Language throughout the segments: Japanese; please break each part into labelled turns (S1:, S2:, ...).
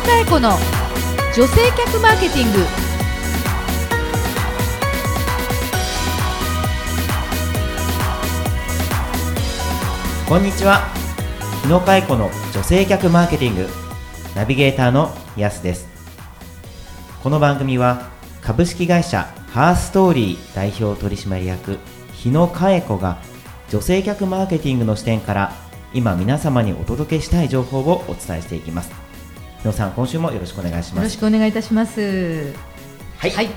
S1: 野佳恵子の女性客マーケティング。
S2: こんにちは。日野佳恵子の女性客マーケティング。ナビゲーターのやすです。この番組は株式会社ハーストーリー代表取締役日野佳恵子が女性客マーケティングの視点から今皆様にお届けしたい情報をお伝えしていきます。野さん今週もよろしくお願いし
S1: よろし
S2: ます
S1: くお願いいたします。
S2: はい、
S1: はい。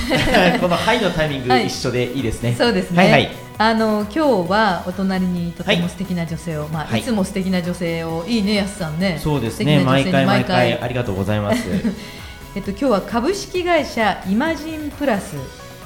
S2: このはいのタイミング
S1: はい。
S2: 一緒でいいですね、
S1: そうですね、
S2: はいはい。
S1: あの今日はお隣にとて
S2: はい
S1: も素敵な女性を、まあ、
S2: はい。
S1: いつも素敵な女性をいいねやすさんね。
S2: そうですね。毎回毎回ありがとうございます。
S1: えっと今日は株式会社イマジンプラス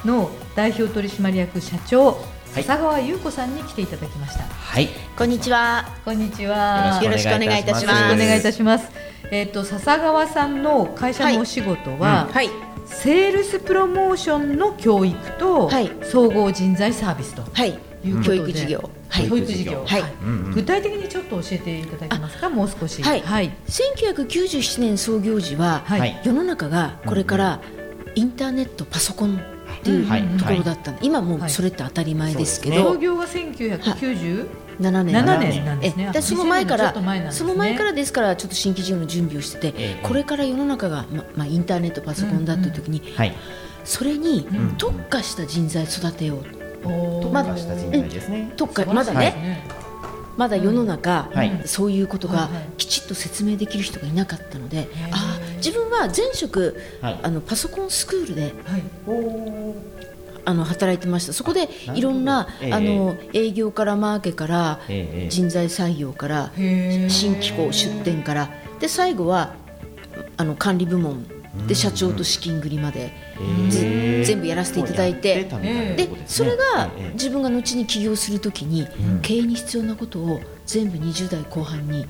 S1: の代表取締役社長、
S2: い
S1: 笹川優子さんに来ていただきました。
S2: はい。
S3: こんにちは。
S1: こんにちは。
S3: よろしくお願いいたします。
S1: よろしくお願いいたします。えっと笹川さんの会社のお仕事は、
S3: はい。
S1: セールスプロモーションの教育と、
S3: はい。
S1: 総合人材サービスと
S3: はい。
S1: いうことで、
S3: 教育事業。はい。
S1: 教育事業、
S3: はい。
S2: うんうん
S1: 具体的にちょっと教えていただけますか？もう少し。
S3: はい。
S1: はい、
S3: 1997年創業時は、
S1: はい。
S2: はい。
S3: 世の中がこれからインターネット、パソコンっていう
S2: はい
S3: ところだったの、今も
S1: はい。
S3: うそれって当たり前ですけど、
S1: 創業が1997
S3: 7年。
S1: 7年なんですね。
S3: その前から
S1: と前ね。
S3: その前からですからちょっと新規事業の準備をしてて、
S2: ええ。
S3: これから世の中が、ままあ、インターネットパソコンだという時に、
S2: はい
S3: それに
S1: うん。
S3: 特化した人材育てよう。
S1: おー。
S2: 特化した人材ですね、
S3: 特化まだね、
S1: ね。
S3: まだ世の中、
S2: はい。
S3: そういうことが
S1: はいはい。
S3: きちっと説明できる人がいなかったので、
S1: ー。
S3: ああ自分は前職、
S2: はい。
S3: あのパソコンスクールで
S1: はい。
S3: あの働いてました。そこでいろんな、
S2: ええ。
S3: あの営業からマーケから、
S2: ええ。
S3: 人材採用から新機構出店から。で最後はあの管理部門で社長と資金繰りまで
S2: えー。
S3: 全部やらせていただいて。でそ
S2: ね。
S3: れが
S2: ええ
S3: 自分が後に起業するときに
S2: うん。
S3: 経営に必要なことを全部20代後半に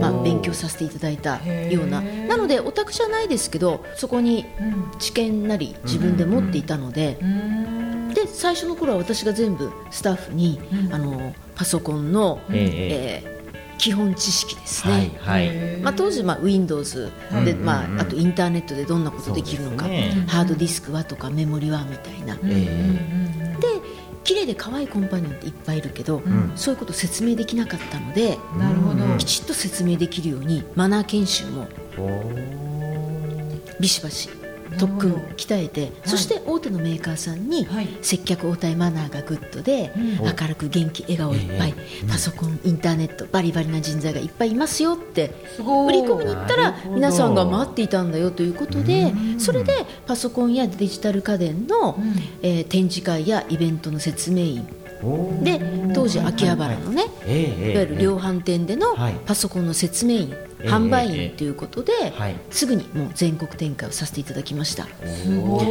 S3: まあ、勉強させていただいたような。なのでオタクじゃないですけどそこに
S1: うん。
S3: 知見なり自分で持っていたので
S1: うーん。
S3: で最初の頃は私が全部スタッフに
S1: うん。
S3: あのパソコンの、
S2: えええ。
S3: えー基本知識です
S2: はい
S3: ね、
S2: はい。
S1: へー
S3: まあ、当時、まあ、Windows で、
S2: うん
S3: ま
S2: うんうん。
S3: あ、あとインターネットでどんなことできるのか、
S2: ね。
S3: ハードディスクはとかメモリはみたいな、で綺麗で可愛いコンパニオンっていっぱいいるけど、
S1: ん。
S3: そういうこと説明できなかったので
S1: うんなるほど、
S2: うん。
S3: きちっと説明できるようにマナー研修もビシバシ特訓鍛えて、そして大手のメーカーさんに
S1: はい。
S3: 接客応対マナーがグッドで、
S1: うん。
S3: 明るく元気笑顔いっぱい、
S2: ええ
S3: パソコンインターネットバリバリな人材がいっぱいいますよって
S1: すごい。
S3: 売り込みに行ったら皆さんが待っていたんだよということで
S2: うん。
S3: それでパソコンやデジタル家電の、
S1: うん。
S3: えー展示会やイベントの説明員で当時秋葉原のね、いわゆる量販店での
S2: はい。
S3: パソコンの説明員、
S2: ええ
S3: 販売
S2: ええ
S3: 員ということで、
S2: はい。
S3: すぐにもう全国展開をさせていただきました。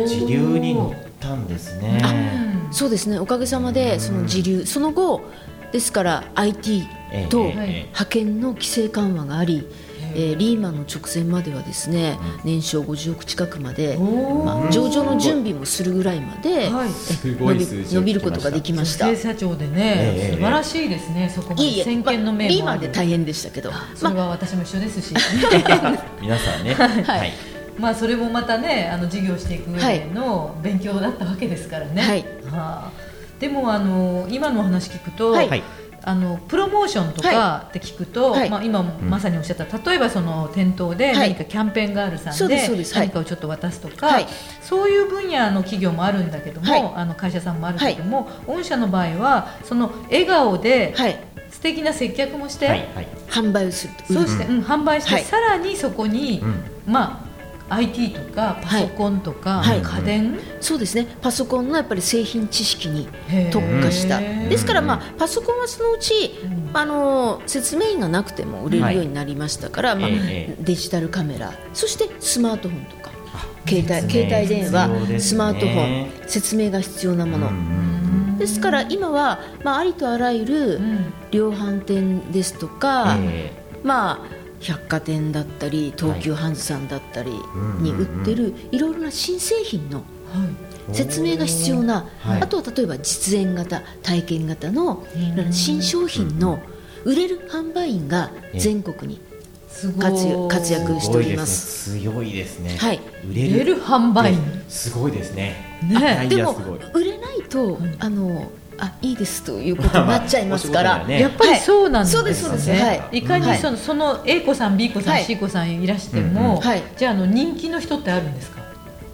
S2: 時流に乗ったんですね。
S1: うん
S3: そうですね。おかげさまでその時流その後ですから IT と派遣の規制緩和があり、えーリーマンの直前まではですね年商50億近くまで、まあ、上場の準備もするぐらいまで
S1: はい。
S2: す
S3: 伸びることができました。
S1: 女性社長でね、
S2: ええ
S1: 素晴らしいですね、そこまで。
S3: いいえ、
S1: 先
S3: まあ
S1: 見の明もある。
S3: リーマンで大変でしたけど、
S1: それ
S3: まあ、
S1: は私も一緒ですし、
S2: 皆さんね。はい。
S1: まあそれもまたね、あの事業していく上での勉強だったわけですからね。
S3: はい。
S1: はあでもあの今のお話聞くと、
S3: はい。
S2: はい
S1: あのプロモーションとかって聞くと、
S3: はい。
S1: まあ、今まさにおっしゃった、例えばその店頭で
S3: はい。
S1: 何かキャンペーンガールさ
S3: そ
S1: んで何かをちょっと渡すとか、
S3: はい。
S1: そういう分野の企業もあるんだけども、
S3: はい。
S1: あの会社さんもあるけども、御社の場合はその笑顔で
S3: はい、
S1: 素敵な接客もして、
S2: はいはい。
S3: 販売をすると。
S1: そうして、うん販売して、
S3: はい。
S1: さらにそこに、
S2: うん。
S1: まあ IT とかパソコンとか、
S3: はい。
S1: 家電、
S3: そうですね。パソコンのやっぱり製品知識に特化した。ですから、まあ、パソコンはそのうち、
S1: うん。
S3: あの説明員がなくても売れるようになりましたから、まあ
S2: ええ
S3: デジタルカメラそしてスマートフォンとか携帯
S2: ね。
S3: 携帯電話、スマートフォン説明が必要なもの、
S2: うん
S3: ですから今は、まあ、ありとあらゆる
S1: うん。
S3: 量販店ですとか、
S2: え。
S3: まあ百貨店だったり東急ハンズさんだったりに売ってるいろいろな新製品の
S1: はい。
S3: 説明が必要な、
S2: はい。
S3: あとは例えば実演型体験型の新商品の売れる販売員が全国に
S1: すごい。
S3: 活躍活躍しております。
S2: すごいですね。
S3: はい。
S2: 売れる。
S1: 売れる販売員。
S2: すごいですね。
S1: ね。
S3: でも
S2: デアすごい。
S3: 売れないと、
S1: ん
S3: あのあいいですということになっちゃいますから、
S2: ね。
S1: やっぱりそうなんですね、
S3: はいそうですそうです。はい。
S1: い。かにその,、その A 子さん B 子さん、
S3: はい。
S1: C 子さんいらしても、
S2: うん
S3: うん。はい。
S1: じゃああの人気の人ってあるんですか？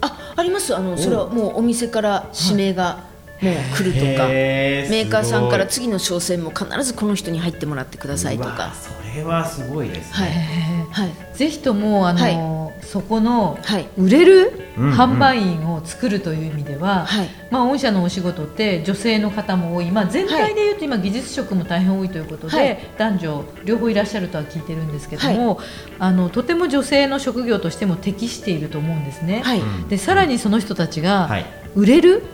S3: ああります。あのそれはもうお店から指名がもう来るとか、
S2: へ
S3: メーカーさんから
S2: す
S3: 次の商戦も必ずこの人に入ってもらってくださいとか。
S2: それはすごいです
S3: はい。
S2: ね。
S3: はい。
S1: ぜひともあの、そこの
S3: はい。
S1: 売れる販売員を作るという意味では、
S3: はい。
S1: まあ、御社のお仕事って女性の方も多い、まあ、全体でいうと今技術職も大変多いということで、
S3: はい。
S1: 男女両方いらっしゃるとは聞いてるんですけども、あのとても女性の職業としても適していると思うんですね。でさらにその人たちが
S2: はい。
S1: 売れる、
S2: ね。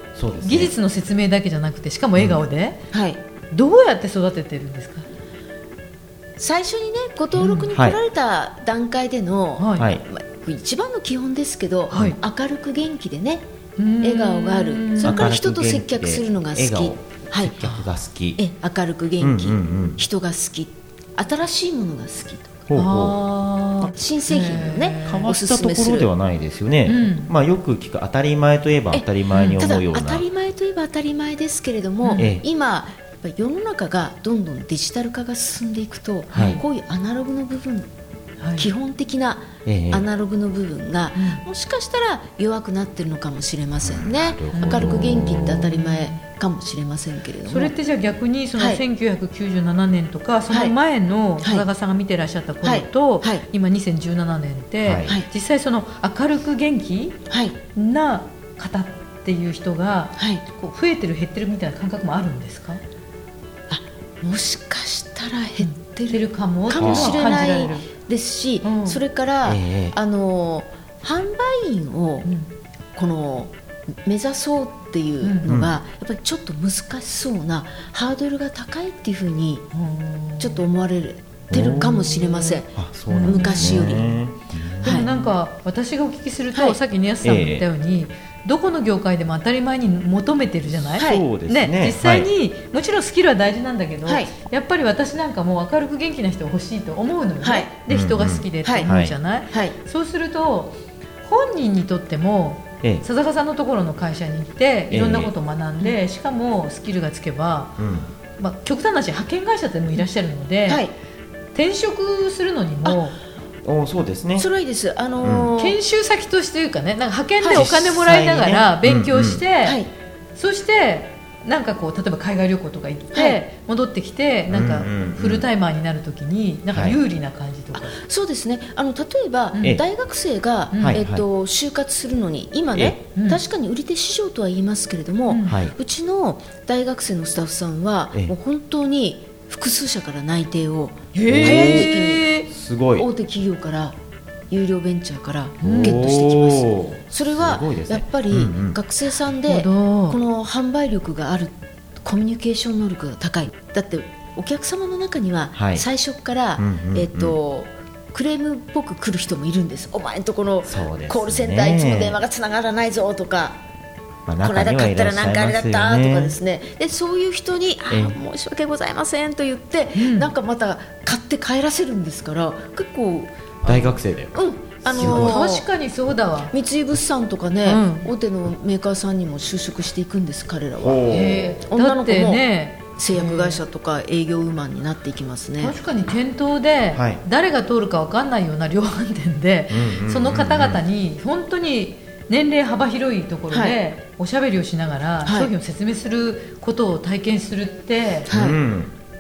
S1: 技術の説明だけじゃなくてしかも笑顔で、
S3: はい。
S1: どうやって育ててるんですか、
S3: 最初にねご登録に来られた段階での、
S1: はい。
S2: はい。
S3: まあ一番の基本ですけど、
S1: はい。
S3: 明るく元気でね笑顔がある。それから人と接客するのが好き。
S2: 笑顔。
S3: はい。
S2: 接客が好き。
S3: え明るく元気、
S2: うんうんうん。
S3: 人が好き。新しいものが好きと新製品のね
S2: 変わったところではないですよね、
S1: うん。
S2: まあよく聞く当たり前といえば当たり前に思うような。
S3: 当たり前といえば当たり前ですけれども、
S1: うん。
S2: ええ。
S3: 今世の中がどんどんデジタル化が進んでいくと、
S2: はい。
S3: こういうアナログの部分、
S1: はい
S3: 基本的な
S2: ええ。
S3: アナログの部分が、
S1: うん。
S3: もしかしたら弱くなってるのかもしれませんね。明るく元気って当たり前かもしれませんけれども。
S1: それってじゃあ逆にその
S3: はい。
S1: 1997年とかその前の
S3: はい
S1: 田中さんが見てらっしゃった頃と今2017年って実際その明るく元気
S3: はい
S1: な方っていう人が増えてる減ってるみたいな感覚もあるんですか？
S3: もしかしたら減ってる
S1: かも
S3: かもしれ
S1: 感
S3: ないですし、
S1: うん。
S3: それから、
S2: ええ
S3: あの販売員を
S1: うん。
S3: この目指そうっていうのが、やっぱりちょっと難しそうなハードルが高いっていうふうにちょっと思われてるかもしれません。昔より。
S2: うん。
S1: でもなんか私がお聞きすると、
S3: はい。
S1: さっき宮津さんも言ったように、どこの業界でも当たり前に求めてるじゃない、
S3: はい。
S2: そうですね。
S1: 実際に、もちろんスキルは大事なんだけど、
S3: はい。
S1: やっぱり私なんかも明るく元気な人が欲しいと思うのよね、
S3: はい。
S1: で人が好きでって思うじゃない、
S3: はい、
S1: そうすると本人にとっても
S2: ええ。
S1: 佐坂さんのところの会社に行って
S2: え
S1: いろんなことを学んで、しかもスキルがつけば、
S2: うん。
S1: まあ、極端な話派遣会社でもいらっしゃるので、
S3: はい、
S1: 転職するのにも
S2: おそうですね。
S3: それはいいです。あのー
S1: 研修先としていうかねなんか派遣で
S3: はい。
S1: お金もらいながら勉強して、
S3: はい、
S1: そしてなんかこう例えば海外旅行とか行って、
S3: はい。
S1: 戻ってきてなんか
S2: うんうんうん。
S1: フルタイマーになるときになんか有利な感じとか、
S3: そうですね。あの例えば、
S1: うん。
S2: ええ。
S3: 大学生が、
S1: うん。
S3: えっと就活するのに今ね、
S1: ええ。うん。
S3: 確かに売り手市場とは言いますけれども、
S1: うん。
S2: はい。う
S3: ちの大学生のスタッフさんは、
S2: ええ。
S3: もう本当に複数社から内定を
S1: へ
S3: 早い時に
S1: え
S2: すごい。
S3: 大手企業から有料ベンチャーから
S1: うん
S3: ゲットしてきます。それはやっぱり学生さんでこの販売力があるコミュニケーション能力が高い。だってお客様の中には
S2: はい。
S3: 最初から、えっとクレームっぽく来る人もいるんです。お前んとこのコールセンターいつも電話がつながらないぞとか
S2: まあ
S3: この間買ったら何かあれだったとかです
S2: ね。
S3: ね。でそういう人にあ申し訳ございませんと言って、
S1: うん。
S3: なんかまた買って帰らせるんですから結構
S2: 大学生で
S3: うんあのー
S1: 確かにそうだわ。
S3: 三井物産とかね、
S1: う
S3: 大手のメーカーさんにも就職していくんです彼らは。女の子も
S1: だってね。
S3: 製薬会社とか営業ウーマンになっていきますね、
S1: 確かに店頭で
S2: はい。
S1: 誰が通るか分かんないような量販店でその方々に本当に年齢幅広いところ
S3: は
S1: でおしゃべりをしながら
S3: はい。
S1: 商品を説明することを体験するって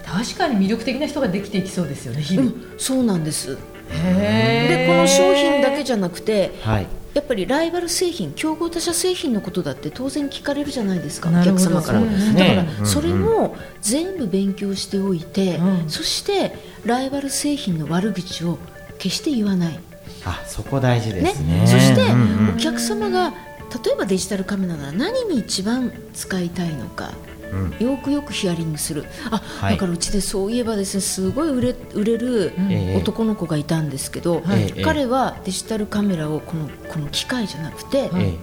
S1: 確かに魅力的な人ができていきそうですよね日々、
S3: うん、そうなんです。
S1: へ
S3: でこの商品だけじゃなくて
S2: はい。
S3: やっぱりライバル製品競合他社製品のことだって当然聞かれるじゃないですかお客様から。
S1: そうです
S3: だ
S2: ね。
S3: からそれも全部勉強しておいて、
S1: うん。
S3: そしてライバル製品の悪口を決して言わない
S2: あそこ大事ですね。
S3: ね。そして
S2: うんうん。
S3: お客様が例えばデジタルカメラなら何に一番使いたいのか
S2: うん。
S3: よくよくヒアリングする。あ、
S2: はい。
S3: だからうちでそういえばですねすごい売れ売れる男の子がいたんですけど、
S2: はい。
S3: 彼はデジタルカメラをこのこの機械じゃなくて、
S1: はい
S2: え。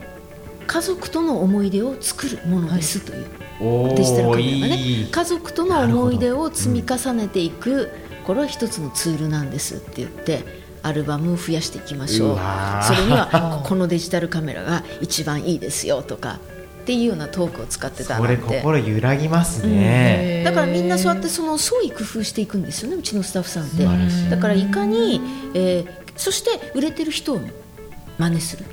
S3: 家族との思い出を作るものですという、
S2: えおー
S3: デジタルカメラがね。
S2: いい。
S3: 家族との思い出を積み重ねていくころは一つのツールなんですって言ってアルバムを増やしていきましょう。それには このデジタルカメラが一番いいですよとかっていうようなトークを使ってた
S2: それ
S3: なんて。
S2: 心揺らぎますね、
S1: へー
S3: だからみんなそうやってその創意工夫していくんですよねうちのスタッフさんって。だからいかに、えーそして売れてる人を真似する。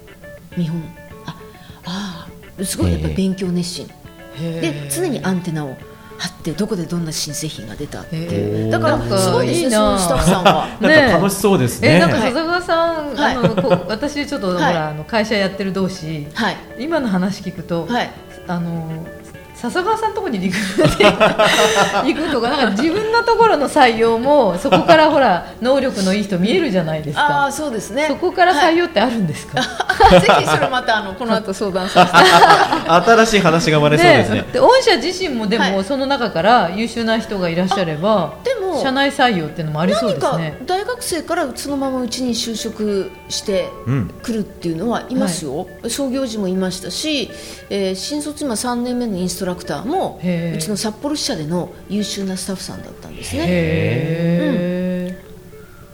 S3: 見本。ああーすごいやっぱり勉強熱心。で常にアンテナを張ってどこでどんな新製品が出たって。いうだから
S1: なんか
S3: すごいですね
S1: いいな。
S3: そのスタッフさんは。
S2: なんか楽しそうですね。
S1: えなんか笹川さん、
S3: はい。
S1: あのこう私ちょっと、ほ
S3: はい。
S1: らあの会社やってる同士
S3: はい。
S1: 今の話聞くと、
S3: はい。
S1: あの笹川さんのところにリクルート行くとかなんか自分のところの採用もそこからほら 能力のいい人見えるじゃないです
S3: ああ
S1: か
S3: そうですね。
S1: そこから採
S3: はい
S1: 用ってあるんですか、
S3: ぜひそれまたあのこの後相談させて。
S2: 新しい話が生まれそうですね。
S1: で御社自身もでも、
S3: はい。
S1: その中から優秀な人がいらっしゃれば。
S3: でも
S1: 社内採用っていうのもありそう
S3: 何か
S1: ですね。
S3: 大学生からそのままうちに就職して
S2: うん。
S3: くるっていうのはいますよ、創業時もいましたし、えー新卒今3年目のインストラクターもうちの札幌支社での優秀なスタッフさんだったんですね。
S1: へ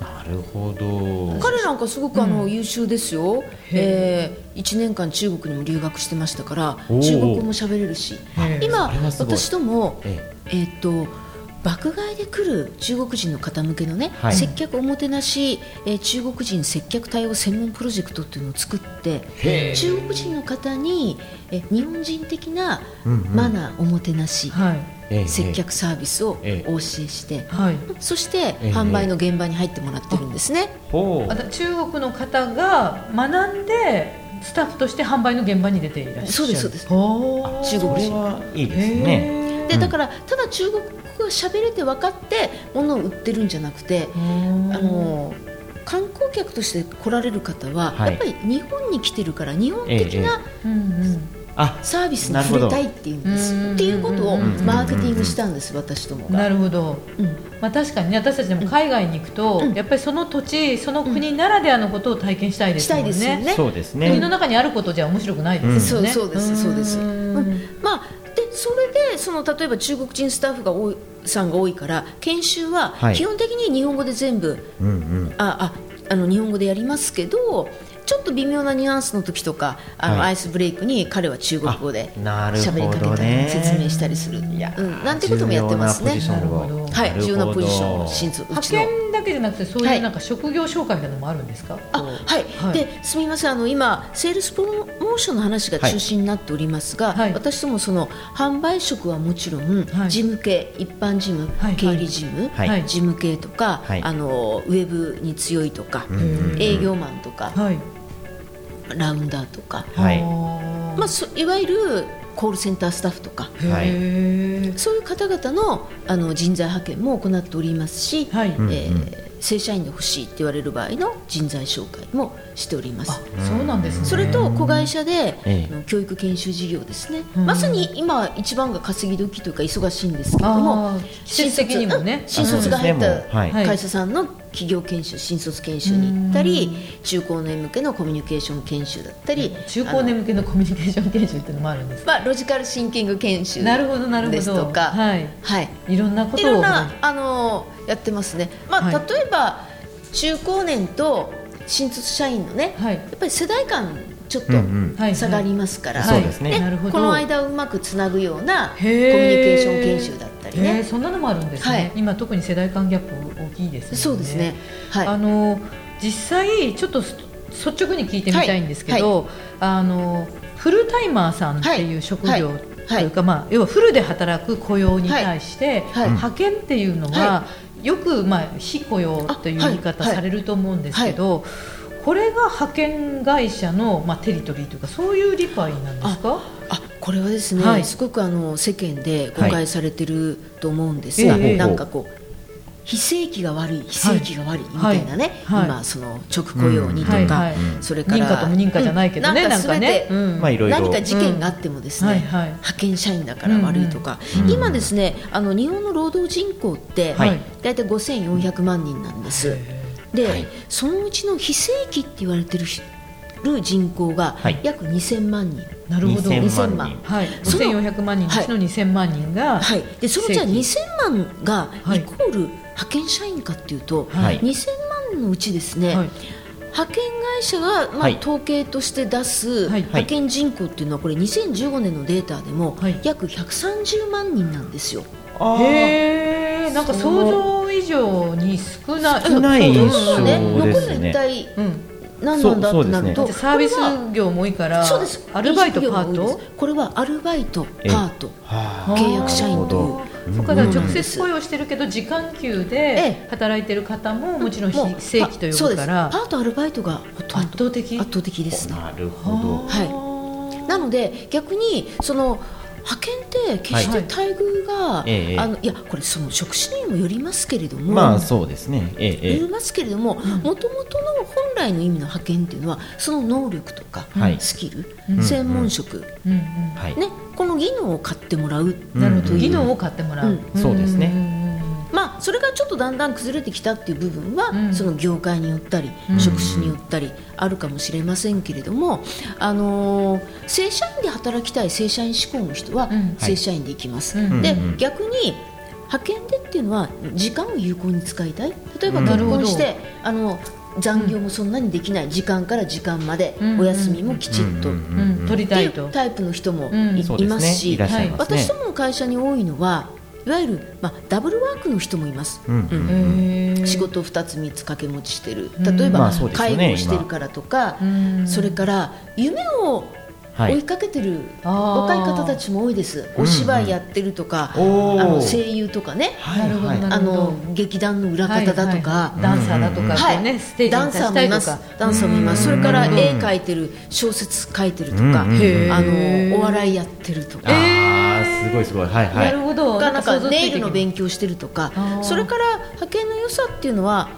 S2: なるほど。
S3: 彼なんかすごくあの、優秀ですよ、
S1: へ
S3: えー、1年間中国にも留学してましたから中国語も喋れるし。今私とも
S2: え。
S3: えーっと爆買いで来る中国人の方向けのね、
S2: はい。
S3: 接客おもてなし、えー中国人接客対応専門プロジェクトっていうのを作って中国人の方に、えー日本人的な
S2: うんうん。
S3: マナーおもてなし、
S1: はい。
S2: ええ
S3: 接客サービスを
S2: ええ。
S3: お教えして、
S1: はい。
S3: そして
S2: ええ
S3: 販売の現場に入ってもらってるんですね。
S1: 中国の方が学んでスタッフとして販売の現場に出ていらっしゃる。
S3: そうですそうです。中国人
S2: いいですね。
S3: でだからただ中国語が喋れて分かって物を売ってるんじゃなくて、
S1: うん。
S3: あの観光客として来られる方は、
S2: はい。
S3: やっぱり日本に来てるから日本的なサービスに触れたいっていうんです。っていうことを
S1: うんうんうんうん。
S3: マーケティングしたんです私どもが。
S1: なるほど、
S3: うん。
S1: まあ、確かにね私たちでも海外に行くと、
S3: うん。
S1: やっぱりその土地その国ならではのことを体験したいです
S3: した
S1: もんね。
S3: いですよね。
S2: そうです
S1: 国の
S2: ね
S1: 中にあることじゃ面白くないですよね、
S3: そうそうですそうです。
S1: ん。
S3: うん。まあでそれでその例えば中国人スタッフが多いさんが多いから研修は
S2: はい。
S3: 基本的に日本語で全部、
S2: うんうん。
S3: あああの日本語でやりますけどちょっと微妙なニュアンスの時とかあの、
S2: はい。
S3: アイスブレイクに彼は中国語で喋りかけたり説明したりする、うん、なんてこともやってますね。
S2: 重要なポジションを。
S1: なるほど。
S3: はい重要なポジションを
S2: なるほど
S3: 新卒う
S1: 派
S3: ちの
S1: 遣だけじゃなくてそう
S3: はい。いう
S1: なんか職業紹介なのもあるんですか、
S3: はい、
S1: はい。
S3: ですみません。あの今セールスプロモーションの話が中心になっておりますが、
S1: はい。
S3: 私どもその販売職はもちろん、
S1: はい。
S3: 事務系一般事務、
S1: はい。
S3: 経理事務、事務系とか、
S2: はい。
S3: あのウェブに強いとか、営業マンとか、
S1: はい。
S3: ラウンダーとか、まあ、そいわゆるコールセンタースタッフとか。そういう方々のあの人材派遣も行っておりますし、
S1: はい。
S3: え
S2: うんうん。
S3: ー正社員で欲しいって言われる場合の人材紹介もしております。
S1: あそうなんですね。
S3: それと子会社で、
S2: ええ。
S3: 教育研修事業ですね、
S1: うん
S3: まさに今一番が稼ぎ時というか忙しいんですけれども
S1: あー。季節的にもね。
S3: うん新卒が入った会社さんの企業研修新卒研修に行ったり中高年向けのコミュニケーション研修だったり
S1: 中高年向けのコミュニケーション研修っていうのもあるんです
S3: まあ、ロジカルシンキング研修
S1: なるほどなるほど。
S3: ですとか
S1: はい。
S3: はい、
S1: いろんなことを
S3: いろんなあのやってますね、まあ
S1: はい。
S3: 例えば中高年と新卒社員のね、
S1: はい。
S3: やっぱり世代間ちょっと
S2: うんうん。
S1: はい
S3: 差がありますから、この間をうまくつなぐようなコミュニケーション研修だったり
S1: へー
S3: ね。
S1: そんなのもあるんですね、
S3: はい。
S1: 今特に世代間ギャップ大きいですよね。
S3: そうですね。はい。
S1: あの実際ちょっとす率直に聞いてみたいんですけど、あのフルタイマーさんっていう職業
S3: はい。
S1: とい。うか、まあ、要はフルで働く雇用に対して、
S3: はい。
S1: 派遣っていうのは、
S3: は
S1: よく、まあ、非雇用という言い方されると思うんですけど、これが派遣会社の、まあ、テリトリーというかそういう理解なんですか？
S3: あこれはですね、
S1: はい。
S3: すごくあの世間で誤解されてると思うんですが、
S1: ええ。
S3: なんかこう非正規が悪い非正規が悪いみたいなね、
S1: はい。はい。
S3: 今その直雇用にとか、
S1: はい。はい。
S3: それから
S1: 認可と無認可じゃないけどね、
S3: うん。
S1: なんかね、
S3: 全て
S1: うん。
S2: まあいろいろ
S3: 何か事件があってもですね、
S1: はい。はい。
S3: 派遣社員だから悪いとか、
S2: うん。うん。
S3: 今ですねあの日本の労働人口って、
S2: はい。
S3: 大体5400万人なんです。で、
S2: はい。
S3: そのうちの非正規って言われてる人口が
S2: はい。
S3: 約2000万人、
S1: なるほど。
S2: 2000
S3: 2000
S2: 万
S3: 万。
S2: 人
S1: はい、
S3: その
S1: 5400万人。のうちの2000万人が、
S3: はい、でそのじゃあ
S1: 正規。
S3: 2000万が
S1: はい。
S3: イコール派派遣社員かっていうと、
S2: はい。
S3: 2000万のうちですね、
S1: はい。
S3: 派遣会社が、まあ
S2: はい。
S3: 統計として出す
S1: はい。
S3: 派遣人口っていうのはこれ2015年のデータでも
S1: はい。
S3: 約130万人なんですよ。
S1: へえなんか想像以上に少ない。
S2: 少ない印象ですね。
S3: 残り一体
S1: うん
S3: 何なんだってなると、
S1: だってサービス業も多いから
S3: そうです。
S1: アルバイトパート？
S3: これはアルバイト
S2: え
S3: パート。
S2: はあ。
S3: 契約社員と
S1: そっから
S3: うん。
S1: 直接雇用してるけど時間給
S3: え
S1: で
S3: え
S1: 働いてる方ももちろん正規と呼
S3: そうです
S1: ぶから
S3: パートアルバイトがほとんど。
S1: 圧倒的？
S3: 圧倒的ですね。
S2: なるほど。
S3: はい。なので逆にその派遣って決して待遇が、
S2: ええ
S3: あのいやこれその職種にもよりますけれども、
S2: まあそうですね。えええ
S3: よりますけれどももともとの本来の意味の派遣っていうのはその能力とか、
S2: はい。
S3: スキル、
S1: うん。
S3: 専門職、
S1: うん。うん。
S3: ね、この技能を買ってもらう、
S1: なるほど、
S2: うん。
S1: 技能を買ってもらう、
S3: うん。
S2: そうですね。
S1: ね
S3: まあ、それがちょっとだんだん崩れてきたっていう部分は、
S1: うん。
S3: その業界によったり、
S1: うん。
S3: 職種によったりあるかもしれませんけれども、あのー正社員で働きたい正社員志向の人は
S1: うん。
S3: 正社員で行きます。
S1: うん。
S3: で、
S2: うん
S3: 逆に派遣でっていうのは時間を有効に使いたい。例えば
S2: うん。
S3: 結婚して、あの残業もそんなにできない時間から時間まで、
S1: うん。
S3: お休みもきちっと、
S2: うん
S1: うん取りたいうと
S3: タイプの人もい,、ますし私どもの会社に多いのはいわゆる、まあ、ダブルワークの人もいます、仕事を2つ3つ掛け持ちしてる。
S1: うん。
S3: 例えば、介護をしてるからとか、
S1: うん。
S3: それから夢を
S2: はい
S3: 追いかけてる
S1: あー。
S3: 若い方たちも多いです、お芝居やってるとか、
S2: おー。
S3: あの声優とかね、あの劇団の裏方だとか、
S1: はいはい。ダンサーだとか
S3: はい。
S1: ね、ステージ
S3: ダンサーもいます。ダンサーもいます。それから
S2: うん
S3: 絵描いてる小説書いてるとか、
S2: うんうん
S3: あのお笑いやってるとか。
S2: すごいすごい。はいは
S1: ないるほど。
S3: がなんかネイルの勉強してるとか。それから派遣の良さっていうのは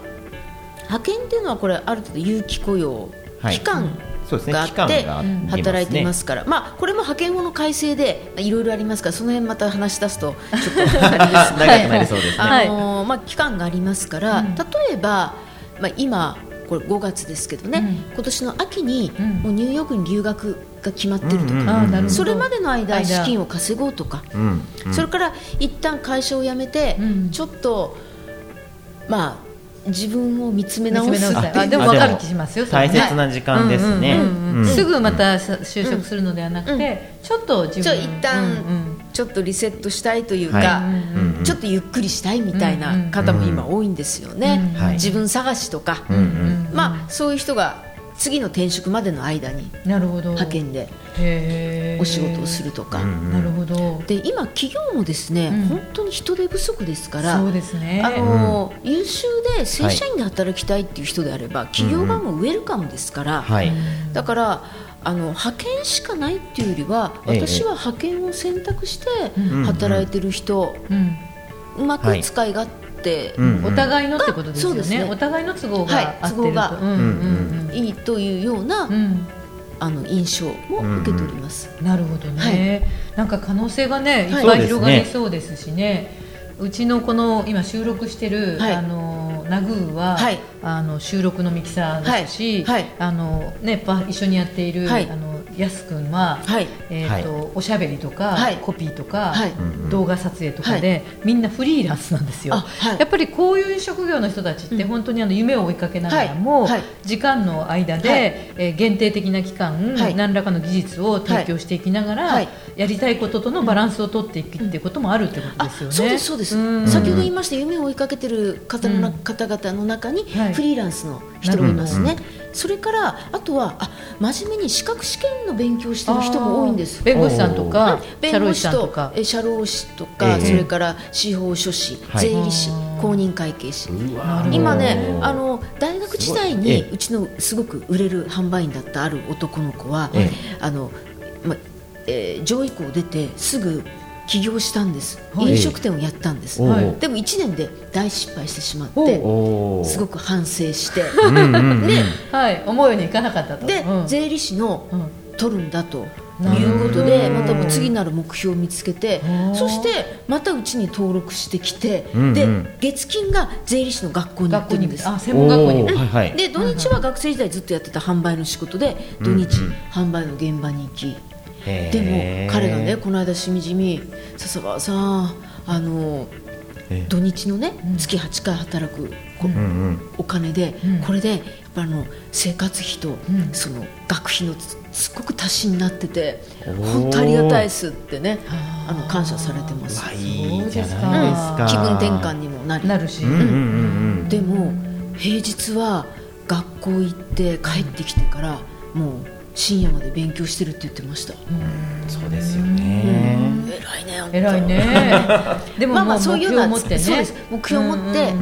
S3: 派遣っていうのはこれある程度有期雇用、
S2: はい。
S3: 期間があっ
S2: 期間
S3: て働いてますから。まあこれも派遣法の改正でいろいろありますからその辺また話し出すと ちょっとあれですね
S2: 長くなりそうですね。
S3: あのーまあ、期間がありますから、
S1: うん。
S3: 例えば、まあ、今これ5月ですけどね、
S1: うん。
S3: 今年の秋に
S1: うん。
S3: もうニューヨークに留学が決まってるとか、
S2: うん。うん
S3: それまでの間
S1: 間。
S3: 資金を稼ごうとか、
S2: うん。うん。
S3: それから一旦会社を辞めて、
S1: うん。
S3: ちょっとまあ自分を見つめ直す
S1: あでも
S2: あでも
S1: 分かる気しますよ
S2: 大切な時間ですね。
S1: すぐまた就職するのではなくて、ちょっと自分
S3: ちょ一旦ちょっとリセットしたいというか、ちょっとゆっくりしたいみたいな方も今多いんですよね、自分探しとか、まあそういう人が次の転職までの間に
S1: なるほど。
S3: 派遣でお仕事をするとか、
S2: うん
S1: なるほど。
S3: で今企業もですね、
S1: うん。
S3: 本当に人手不足ですから
S1: そうですね。
S3: あの優秀で正社員で働きたいっていう人であれば、企業側もウェルカムですから、
S2: はい。
S3: だからあの派遣しかないっていうよりは
S2: ええ
S3: 私は派遣を選択して
S1: うん。
S3: 働いてる人、
S1: うん。
S3: うまく使い勝手、
S1: お互いのってことですよね,、
S3: ね。
S1: お互いの都合
S3: はい
S1: が合ってると、
S3: 都合が
S1: うんうんうん
S3: いいというような、
S1: うん。
S3: あの印象も受けております。
S1: なるほどね、なんか可能性がねい。っ
S3: はい
S1: ぱい広がりそうですしね、うちのこの今収録してる、
S3: はい。
S1: あのナグーは、
S3: はい。
S1: あの収録のミキサーですし、
S3: はい。はい。
S1: あのねパ一緒にやっている、
S3: はい。
S1: あのやすくんは、
S3: はい。
S1: えーとおしゃべりとか、
S3: はい。
S1: コピーとか、動画撮影とかで、みんなフリーランスなんですよ。
S3: あはい。
S1: やっぱりこういう職業の人たちって
S3: うん。
S1: 本当にあの夢を追いかけながらも、
S3: はい。はい。
S1: 時間の間で、
S3: はい。
S1: えー限定的な期間、
S3: はい。
S1: 何らかの技術を提供していきながら、
S3: はい。
S1: やりたいこととのバランスを取っていくっていうこともあるってこと
S3: あ
S1: ですよね。
S3: そうですそうです、
S1: ん。
S3: 先ほど言いました夢を追いかけてる方のな、
S1: うん
S3: 方々の中に
S1: はい。
S3: フリーランスの人もいますね、それからあとはあ真面目に資格試験の勉強してる人も多いんです。
S1: 弁護士さんとか
S3: 弁護士と社労士とか、
S2: ええ。
S3: それから司法書士、
S2: はい。
S3: 税理士公認会計士。今ねあの大学時代にうちのすごく売れる販売員だったある男の子は、
S2: ええ。
S3: あのまえー上位校出てすぐ起業したんです、
S1: はい。
S3: 飲食店をやったんです、
S2: お
S1: はい
S2: ー
S3: でも1年で大失敗してしまっ
S1: お
S3: てすごく反省して。で
S1: はい、思うようにいかなかったと。
S3: で、
S1: うん。
S3: 税理士の
S1: うん
S3: 取るんだということでまた次なる目標を見つけて
S1: うん。
S3: そしてまたうちに登録してきて、
S2: うんうん。
S3: で月金が税理士の学校に行
S1: 学校に
S3: ってるんです。
S1: あ専門学校に。
S2: はいはい。
S3: で土日は学生時代ずっとやってた販売の仕事で土
S2: うん
S3: 日
S2: うん。
S3: 販売の現場に行きでも彼がねこの間しみじみ笹川さんあの
S2: ええ。
S3: 土日のね、
S1: うん。
S3: 月8回働くこ
S2: うんうん。
S3: お金で、
S1: うん。
S3: これでやっぱあの生活費と、
S1: ん。
S3: その学費のすごく足しになってて本当ありがたいですってね
S1: あ
S3: の感謝されてます。
S2: わいいじゃないです
S1: そう
S2: か。
S3: 気分転換にもなり。
S1: なるし、
S2: うんうんうんうん。
S3: でも平日は学校行って帰ってきてからもう深夜まで勉強してるって言ってました。
S2: そうですよね。
S3: 偉いね
S1: 偉いね。でも
S3: まあまあそういうの
S1: を持ってね。
S3: そうです。目標を持って。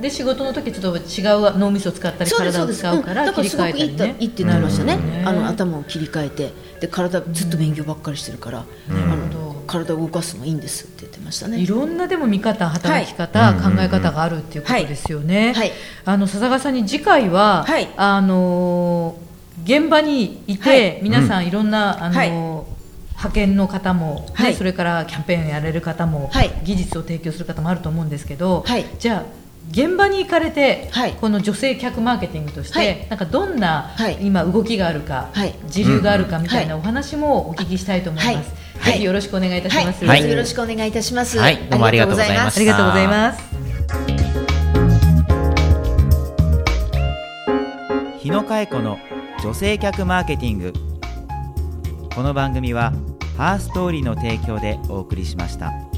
S1: で仕事の時ちょっと違う脳みそを使ったり体を使うから
S3: ん。だから
S1: 切り
S3: すごくいいって
S1: 替えたりね
S3: いいってなりましたね、
S1: うん。
S3: あの頭を切り替えてで体ずっと勉強ばっかりしてるから、
S1: なるほど。
S3: の体を動かすのいいんですって言ってましたね。
S1: いろんなでも見方働き方、
S2: はい。
S1: 考え方があるっていうことですよね、
S3: はい。
S1: あの笹川さんに次回は、
S3: はい。
S1: あのー現場にいて、
S3: はい。
S1: 皆さんいろんな、あのー
S3: はい。
S1: 派遣の方も、ね
S3: はい。
S1: それからキャンペーンやれる方も、
S3: はい。
S1: 技術を提供する方もあると思うんですけど、
S3: はい。
S1: じゃあ現場に行かれて、
S3: はい。
S1: この女性客マーケティングとして、
S3: はい。
S1: なんかどんな、
S3: はい。
S1: 今動きがあるか、
S3: はい。
S1: 時流があるかみたいな
S3: は
S1: お話もお聞きしたいと思います、
S3: はい。
S1: ぜひよろしくお願いいたします、
S3: はい、よろしくお願いいたします。
S2: はい。どうもありがとうございました
S1: ありがとうございます。
S2: 日野佳恵子の女性客マーケティングこの番組はハーストーリーの提供でお送りしました。